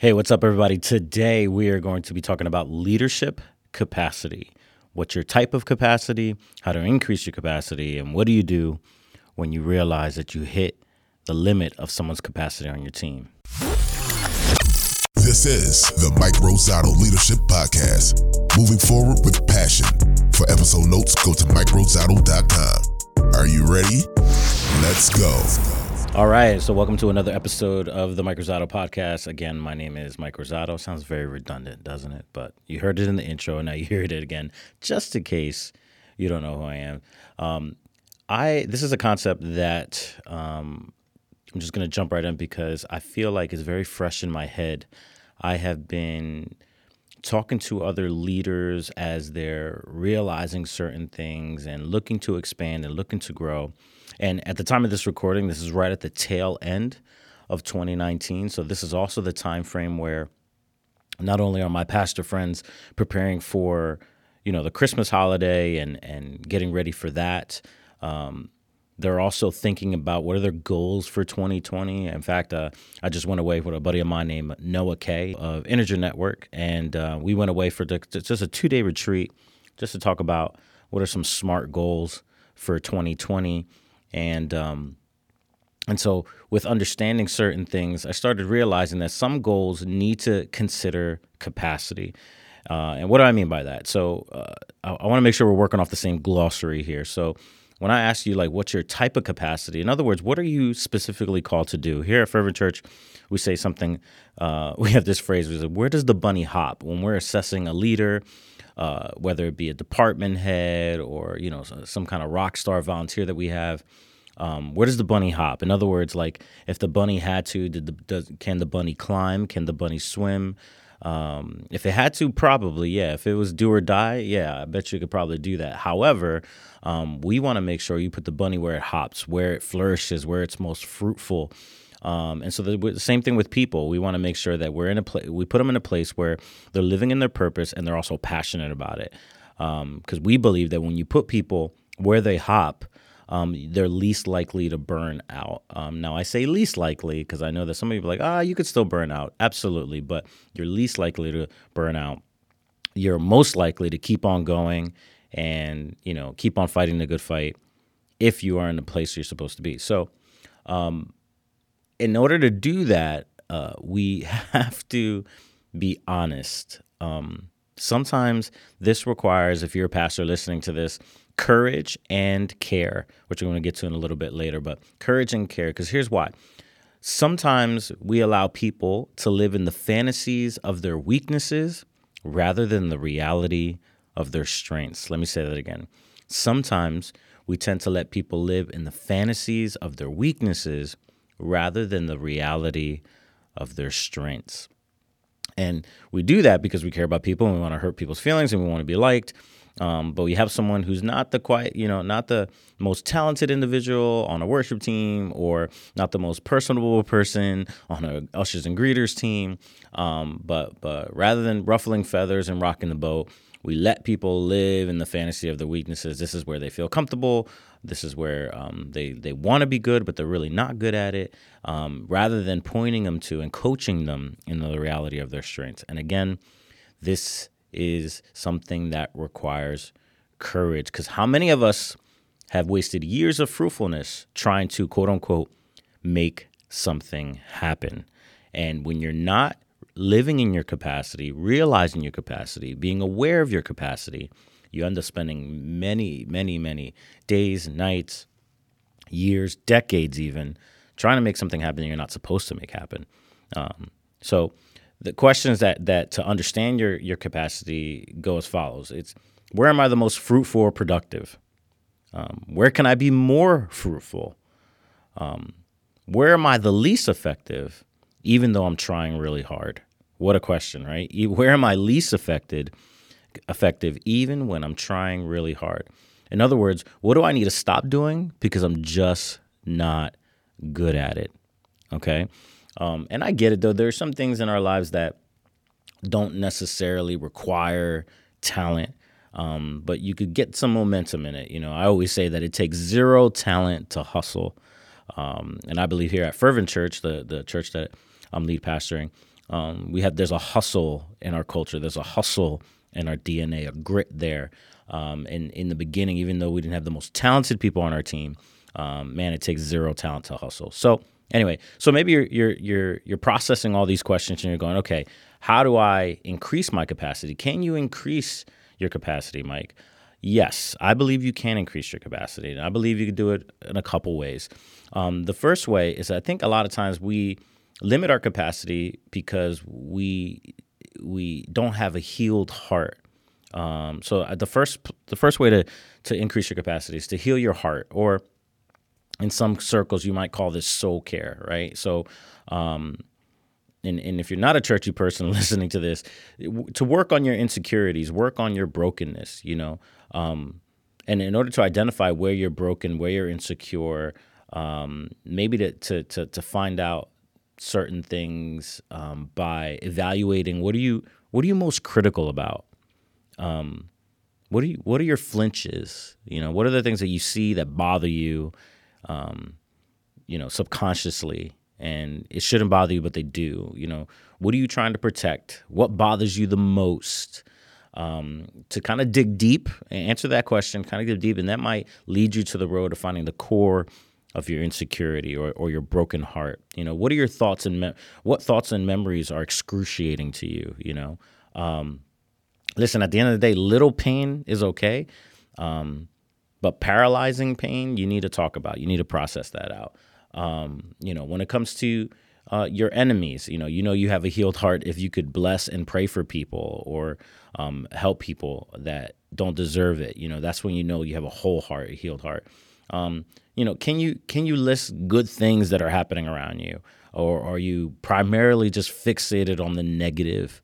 Hey, what's up, everybody? Today we are going to be talking about leadership capacity. What's your type of capacity, how to increase your capacity, and what do you do when you realize that you hit the limit of someone's capacity on your team? This is the Mike Rosado Leadership Podcast. Moving forward with passion. For episode notes, go to MikeRosado.com. Are you ready? Let's go. All right, so welcome to another episode of the Mike Rosado podcast. Again, my name is Mike Rosado. Sounds very redundant, doesn't it? But you heard it in the intro, and now you heard it again, just in case you don't know who I am. Um, I this is a concept that um, I'm just going to jump right in because I feel like it's very fresh in my head. I have been talking to other leaders as they're realizing certain things and looking to expand and looking to grow. And at the time of this recording, this is right at the tail end of 2019. So this is also the time frame where not only are my pastor friends preparing for, you know, the Christmas holiday and and getting ready for that. Um, they're also thinking about what are their goals for 2020. In fact, uh, I just went away with a buddy of mine named Noah Kay of Integer Network, and uh, we went away for the, just a two day retreat just to talk about what are some smart goals for 2020 and um, and so with understanding certain things, I started realizing that some goals need to consider capacity. Uh, and what do I mean by that? So uh, I, I want to make sure we're working off the same glossary here. So when I ask you like what's your type of capacity, in other words, what are you specifically called to do? Here at Fervent Church, we say something. Uh, we have this phrase: we say, "Where does the bunny hop?" When we're assessing a leader, uh, whether it be a department head or you know some kind of rock star volunteer that we have. Um, where does the bunny hop? In other words, like if the bunny had to, the, does, can the bunny climb? Can the bunny swim? Um, if it had to, probably, yeah. If it was do or die, yeah, I bet you could probably do that. However, um, we want to make sure you put the bunny where it hops, where it flourishes, where it's most fruitful. Um, and so the, same thing with people. We want to make sure that we're in a place. We put them in a place where they're living in their purpose and they're also passionate about it. Because um, we believe that when you put people where they hop, um, they're least likely to burn out. Um, now, I say least likely because I know that some people are like, ah, you could still burn out. Absolutely. But you're least likely to burn out. You're most likely to keep on going and, you know, keep on fighting the good fight if you are in the place you're supposed to be. So, um, in order to do that, uh, we have to be honest. Um, sometimes this requires, if you're a pastor listening to this, courage and care, which I'm going to get to in a little bit later, but courage and care, because here's why. Sometimes we allow people to live in the fantasies of their weaknesses rather than the reality of their strengths. Let me say that again. Sometimes we tend to let people live in the fantasies of their weaknesses rather than the reality of their strengths. And we do that because we care about people and we want to hurt people's feelings and we want to be liked. Um, but we have someone who's not the quite, you know, not the most talented individual on a worship team, or not the most personable person on a ushers and greeters team. Um, but but rather than ruffling feathers and rocking the boat, we let people live in the fantasy of their weaknesses. This is where they feel comfortable. This is where um, they they want to be good, but they're really not good at it. Um, rather than pointing them to and coaching them in the reality of their strengths. And again, this is something that requires courage. Because how many of us have wasted years of fruitfulness trying to quote unquote make something happen? And when you're not living in your capacity, realizing your capacity, being aware of your capacity, you end up spending many, many, many days, nights, years, decades even trying to make something happen you're not supposed to make happen. Um, so the questions that that to understand your your capacity go as follows. It's where am I the most fruitful or productive? Um, where can I be more fruitful? Um, where am I the least effective, even though I'm trying really hard? What a question, right? Where am I least affected, effective, even when I'm trying really hard? In other words, what do I need to stop doing because I'm just not good at it? Okay. Um, and I get it though. There are some things in our lives that don't necessarily require talent, um, but you could get some momentum in it. You know, I always say that it takes zero talent to hustle. Um, and I believe here at Fervent Church, the the church that I'm lead pastoring, Um, we have there's a hustle in our culture. There's a hustle in our DNA, a grit there. Um, and in the beginning, even though we didn't have the most talented people on our team, um, man, it takes zero talent to hustle. So anyway, so maybe you're you're you're you're processing all these questions and you're going, okay, how do I increase my capacity? Can you increase your capacity, Mike? Yes, I believe you can increase your capacity, and I believe you can do it in a couple ways. Um, the first way is I think a lot of times we limit our capacity because we we don't have a healed heart. Um, so uh, the first the first way to to increase your capacity is to heal your heart, or in some circles you might call this soul care, right? So um, and, and if you're not a churchy person listening to this, to work on your insecurities, work on your brokenness, you know. Um, and in order to identify where you're broken, where you're insecure, um, maybe to, to, to, to, find out certain things um, by evaluating what are you what are you most critical about? Um, what are you what are your flinches? You know, what are the things that you see that bother you, um, you know, subconsciously? and it shouldn't bother you, but they do. You know, what are you trying to protect? What bothers you the most? Um, to kind of dig deep and answer that question, kind of dig deep, and that might lead you to the road of finding the core of your insecurity or, or your broken heart. You know, what are your thoughts and me- what thoughts and memories are excruciating to you? You know, um, listen. At the end of the day, little pain is okay, um, but paralyzing pain you need to talk about. You need to process that out. Um, you know, when it comes to uh, your enemies, you know, you know you have a healed heart if you could bless and pray for people or um, help people that don't deserve it. You know, that's when you know you have a whole heart, a healed heart. You know, can you can you list good things that are happening around you, or are you primarily just fixated on the negative?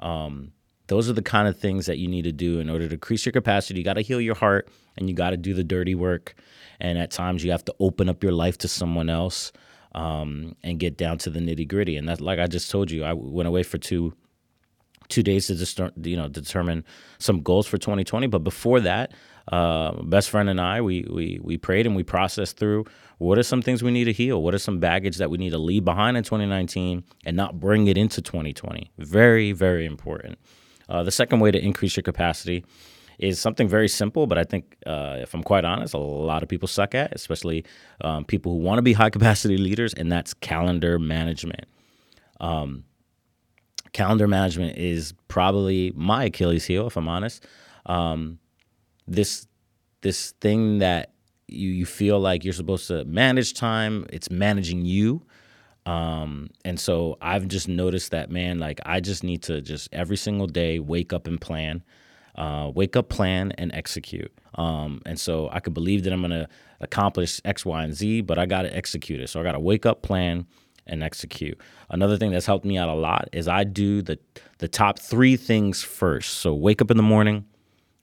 Um, those are the kind of things that you need to do in order to increase your capacity. You got to heal your heart, and you got to do the dirty work and at times you have to open up your life to someone else um, and get down to the nitty gritty. And that's like I just told you, I went away for two two days to just you know determine some goals for 2020. But before that, uh, best friend and I we we we prayed and we processed through what are some things we need to heal, what are some baggage that we need to leave behind in 2019 and not bring it into 2020. Very very important. Uh, the second way to increase your capacity is something very simple, but I think, uh, if I'm quite honest, a lot of people suck at, especially um, people who want to be high capacity leaders, and that's calendar management. Um, calendar management is probably my Achilles heel, if I'm honest. Um, this this thing that you you feel like you're supposed to manage time, it's managing you. Um, and so I've just noticed that man, like I just need to just every single day wake up and plan uh, wake up, plan, and execute. Um, and so I could believe that I'm going to accomplish X, Y, and Z, but I got to execute it. So I got to wake up, plan, and execute. Another thing that's helped me out a lot is I do the the top three things first. So wake up in the morning.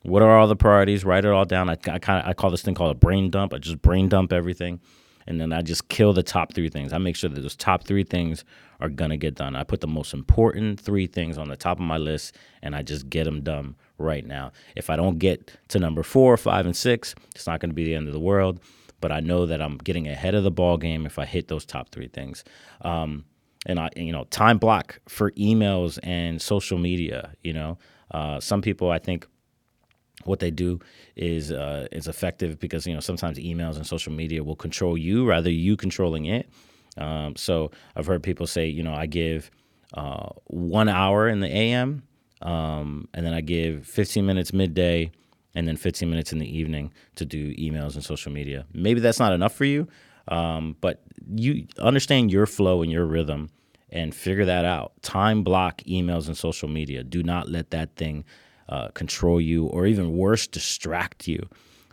What are all the priorities? Write it all down. I, I kind of I call this thing called a brain dump. I just brain dump everything, and then I just kill the top three things. I make sure that those top three things are gonna get done. I put the most important three things on the top of my list, and I just get them done right now. If I don't get to number four, five, and six, it's not to be the end of the world. But I know that I'm getting ahead of the ball game if I hit those top three things. Um, and I, you know, time block for emails and social media. You know, uh, some people I think what they do is uh, is effective because you know sometimes emails and social media will control you rather you controlling it. Um, so I've heard people say, you know, I give uh, one hour in the AM um, and then I give 15 minutes midday and then 15 minutes in the evening to do emails and social media. Maybe that's not enough for you, um, but you understand your flow and your rhythm and figure that out. Time block emails and social media. Do not let that thing uh, control you or even worse, distract you.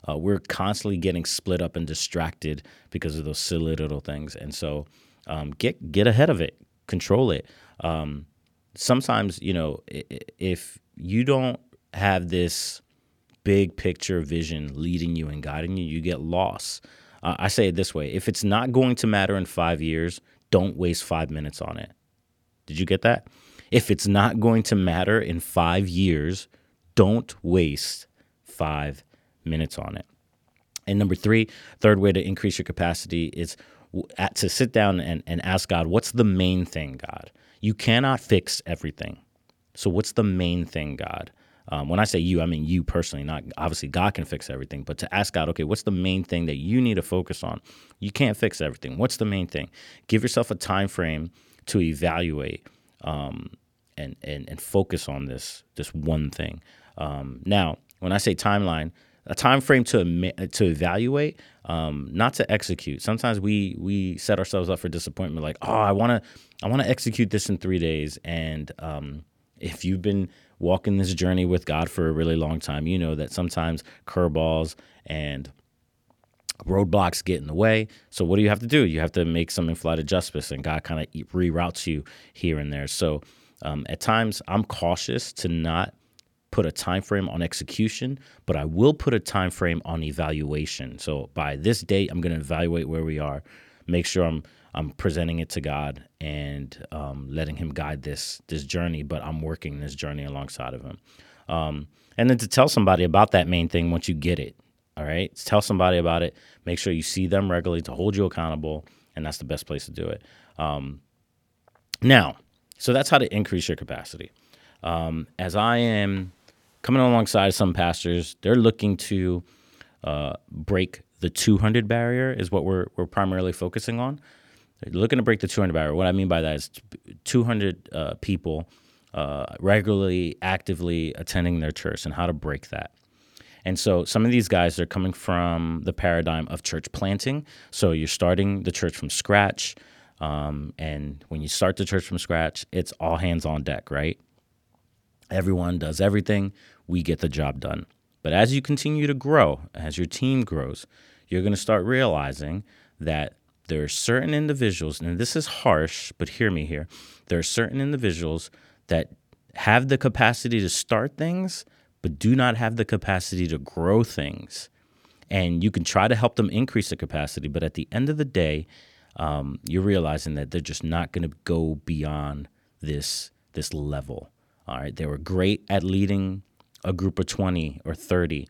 Uh, we're constantly getting split up and distracted because of those silly little things. And so um, get, get ahead of it, control it. Um, sometimes you know if you don't have this big picture vision leading you and guiding you you get lost uh, i say it this way if it's not going to matter in five years don't waste five minutes on it did you get that if it's not going to matter in five years don't waste five minutes on it and number three third way to increase your capacity is to sit down and, and ask god what's the main thing god You cannot fix everything. So, what's the main thing, God? Um, when I say you, I mean you personally, not obviously God can fix everything, but to ask God, okay, what's the main thing that you need to focus on? You can't fix everything. What's the main thing? Give yourself a time frame to evaluate um, and, and and focus on this this one thing. Um, now, when I say timeline, a time frame to to evaluate, um, not to execute. Sometimes we we set ourselves up for disappointment. Like, oh, I want to I want to execute this in three days. And um, if you've been walking this journey with God for a really long time, you know that sometimes curveballs and roadblocks get in the way. So what do you have to do? You have to make some in-flight adjustments, and God kind of reroutes you here and there. So um, at times, I'm cautious to not put a time frame on execution, but I will put a time frame on evaluation. So by this date, I'm going to evaluate where we are, make sure I'm I'm presenting it to God and um, letting Him guide this this journey. But I'm working this journey alongside of Him, um, and then to tell somebody about that main thing once you get it. All right, tell somebody about it. Make sure you see them regularly to hold you accountable, and that's the best place to do it. Um, now, so that's how to increase your capacity. Um, as I am coming alongside some pastors. They're looking to uh, break the 200 barrier, is what we're, we're primarily focusing on. They're looking to break the 200 barrier. What I mean by that is 200 uh, people uh, regularly, actively attending their church and how to break that. And so some of these guys are coming from the paradigm of church planting. So you're starting the church from scratch. Um, and when you start the church from scratch, it's all hands on deck, right? Everyone does everything we get the job done. But as you continue to grow, as your team grows, you're going to start realizing that there are certain individuals, and this is harsh, but hear me here. There are certain individuals that have the capacity to start things, but do not have the capacity to grow things. And you can try to help them increase the capacity, but at the end of the day, um, you're realizing that they're just not going to go beyond this this level. All right, they were great at leading a group of 20 or 30,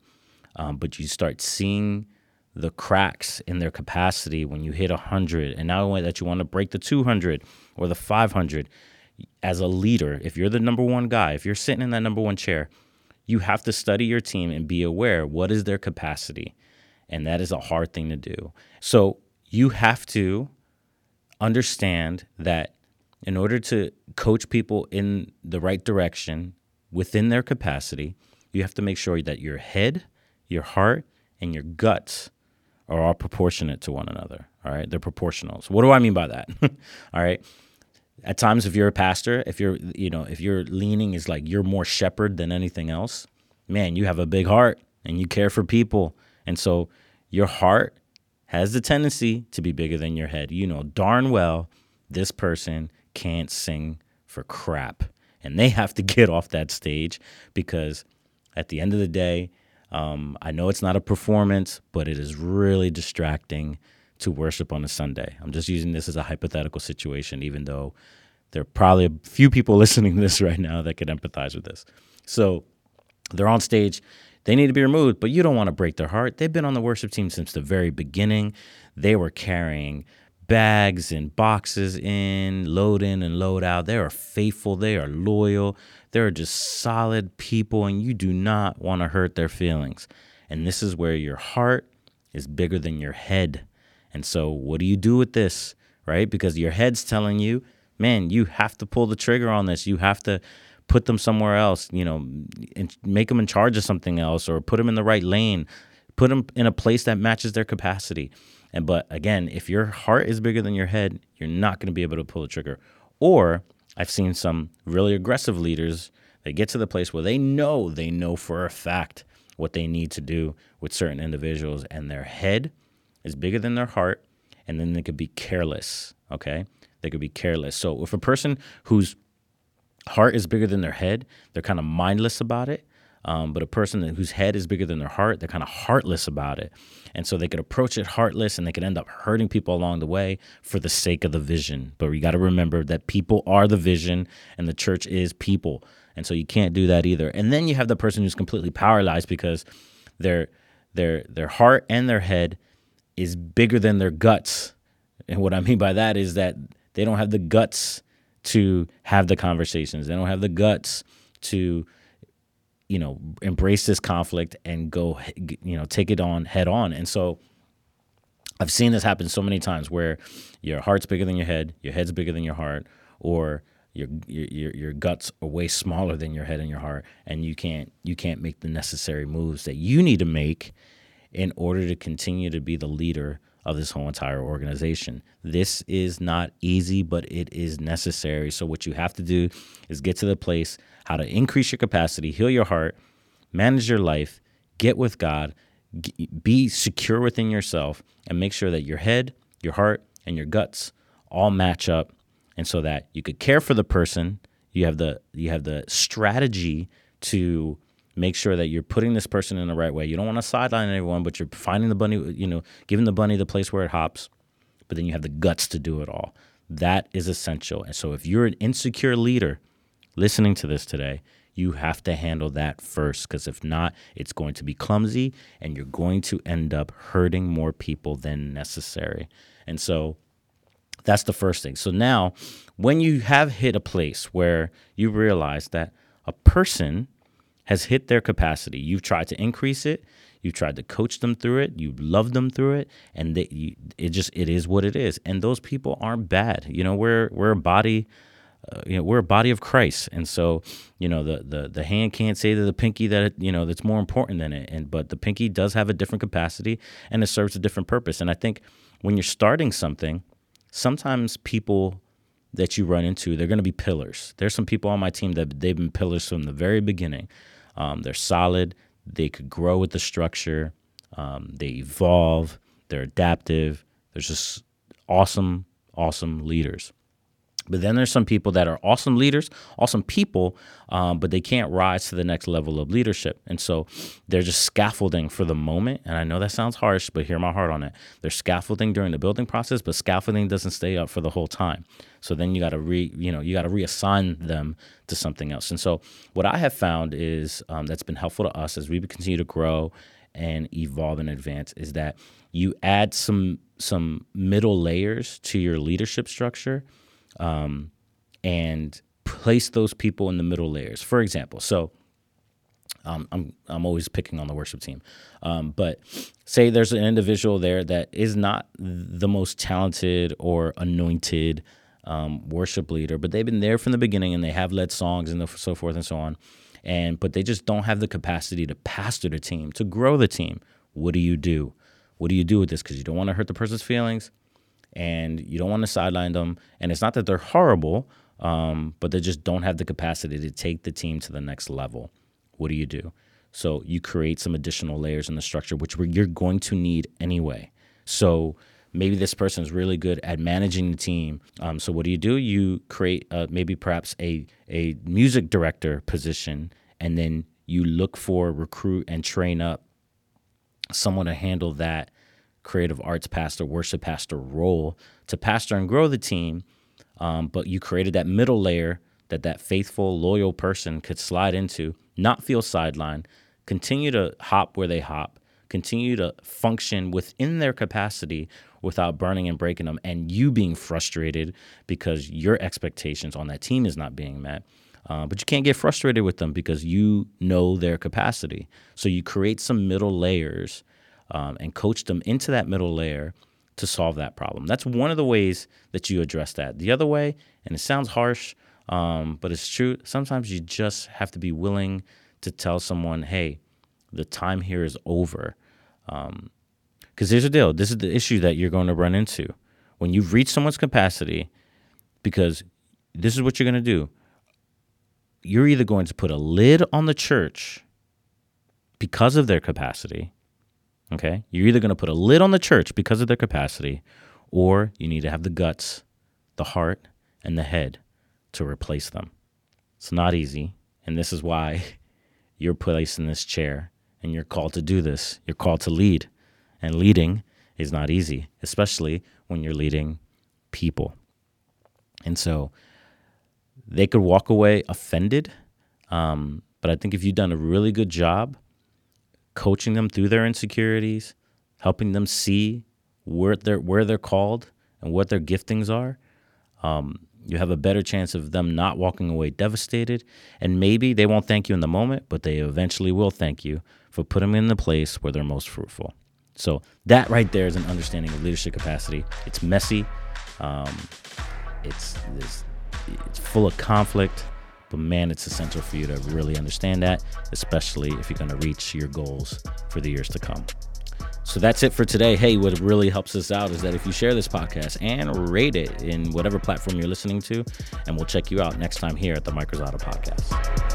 um, but you start seeing the cracks in their capacity when you hit 100. And not only that, you want to break the 200 or the 500. As a leader, if you're the number one guy, if you're sitting in that number one chair, you have to study your team and be aware what is their capacity. And that is a hard thing to do. So you have to understand that in order to coach people in the right direction within their capacity, you have to make sure that your head, your heart, and your guts are all proportionate to one another. All right, they're proportional. So what do I mean by that? all right. At times, if you're a pastor, if you're, you know, if your leaning is like you're more shepherd than anything else, man, you have a big heart and you care for people. And so your heart has the tendency to be bigger than your head. You know darn well this person can't sing for crap and they have to get off that stage because at the end of the day, um, I know it's not a performance, but it is really distracting to worship on a Sunday. I'm just using this as a hypothetical situation, even though there are probably a few people listening to this right now that could empathize with this. So they're on stage. They need to be removed, but you don't want to break their heart. They've been on the worship team since the very beginning. They were carrying bags and boxes in, load in and load out. They are faithful, they are loyal, they're just solid people, and you do not want to hurt their feelings. And this is where your heart is bigger than your head. And so, what do you do with this, right? Because your head's telling you, man, you have to pull the trigger on this. You have to put them somewhere else, you know, and make them in charge of something else or put them in the right lane, put them in a place that matches their capacity. And but again, if your heart is bigger than your head, you're not going to be able to pull the trigger. Or I've seen some really aggressive leaders that get to the place where they know they know for a fact what they need to do with certain individuals and their head is bigger than their heart and then they could be careless, okay? They could be careless. So if a person whose heart is bigger than their head, they're kind of mindless about it. Um, but a person whose head is bigger than their heart, they're kind of heartless about it. And so they could approach it heartless and they could end up hurting people along the way for the sake of the vision. But we got to remember that people are the vision and the church is people. And so you can't do that either. And then you have the person who's completely paralyzed because their their their heart and their head is bigger than their guts. And what I mean by that is that they don't have the guts to have the conversations. They don't have the guts to you know embrace this conflict and go you know take it on head on. And so I've seen this happen so many times where your heart's bigger than your head, your head's bigger than your heart, or your your your guts are way smaller than your head and your heart, and you can't you can't make the necessary moves that you need to make in order to continue to be the leader of this whole entire organization. This is not easy, but it is necessary. So what you have to do is get to the place how to increase your capacity, heal your heart, manage your life, get with God, be secure within yourself and make sure that your head, your heart, and your guts all match up and so that you could care for the person. You have the you have the strategy to make sure that you're putting this person in the right way. You don't want to sideline anyone but you're finding the bunny you know giving the bunny the place where it hops but then you have the guts to do it all. That is essential. And so if you're an insecure leader listening to this today you have to handle that first because if not, it's going to be clumsy and you're going to end up hurting more people than necessary. And so that's the first thing. So now, when you have hit a place where you realize that a person has hit their capacity, you've tried to increase it, you've tried to coach them through it, you love them through it, and they, you, it just it is what it is. And those people aren't bad. You know, we're we're a body uh, you know we're a body of Christ, and so you know the the the hand can't say to the pinky that it, you know that's more important than it, and but the pinky does have a different capacity and it serves a different purpose. And I think when you're starting something, sometimes people that you run into they're going to be pillars. There's some people on my team that they've been pillars from the very beginning. Um, they're solid. They could grow with the structure. Um, they evolve. They're adaptive. They're just awesome, awesome leaders. But then there's some people that are awesome leaders, awesome people, um, but they can't rise to the next level of leadership. And so they're just scaffolding for the moment. And I know that sounds harsh, but hear my heart on it. They're scaffolding during the building process, but scaffolding doesn't stay up for the whole time. So then you got to re, you know, you got to reassign them to something else. And so what I have found is um, that's been helpful to us as we continue to grow and evolve and advance is that you add some some middle layers to your leadership structure um, and place those people in the middle layers. For example, so um, I'm I'm always picking on the worship team, um, but say there's an individual there that is not the most talented or anointed um, worship leader, but they've been there from the beginning and they have led songs and so forth and so on, and but they just don't have the capacity to pastor the team to grow the team. What do you do? What do you do with this? Because you don't want to hurt the person's feelings and you don't want to sideline them. And it's not that they're horrible, um, but they just don't have the capacity to take the team to the next level. What do you do? So you create some additional layers in the structure, which you're going to need anyway. So maybe this person is really good at managing the team. Um, so what do you do? You create uh, maybe perhaps a a music director position, and then you look for recruit and train up someone to handle that creative arts pastor, worship pastor role to pastor and grow the team. Um, but you created that middle layer that that faithful, loyal person could slide into, not feel sidelined, continue to hop where they hop, continue to function within their capacity without burning and breaking them, and you being frustrated because your expectations on that team is not being met. Uh, but you can't get frustrated with them because you know their capacity. So you create some middle layers um, and coach them into that middle layer to solve that problem. That's one of the ways that you address that. The other way, and it sounds harsh, um, but it's true, sometimes you just have to be willing to tell someone, hey, the time here is over. Because um, here's the deal this is the issue that you're going to run into. When you've reached someone's capacity, because this is what you're going to do you're either going to put a lid on the church because of their capacity, Okay? You're either going to put a lid on the church because of their capacity, or you need to have the guts, the heart, and the head to replace them. It's not easy. And this is why you're placed in this chair and you're called to do this. You're called to lead. And leading is not easy, especially when you're leading people. And so they could walk away offended. Um, but I think if you've done a really good job coaching them through their insecurities, helping them see where they're where they're called and what their giftings are, um, you have a better chance of them not walking away devastated. And maybe they won't thank you in the moment, but they eventually will thank you for putting them in the place where they're most fruitful. So, that right there is an understanding of leadership capacity. It's messy, um, it's, it's, it's full of conflict, but man, it's essential for you to really understand that, especially if you're going to reach your goals for the years to come. So that's it for today. Hey, what really helps us out is that if you share this podcast and rate it in whatever platform you're listening to, and we'll check you out next time here at the Mike Rosado Podcast.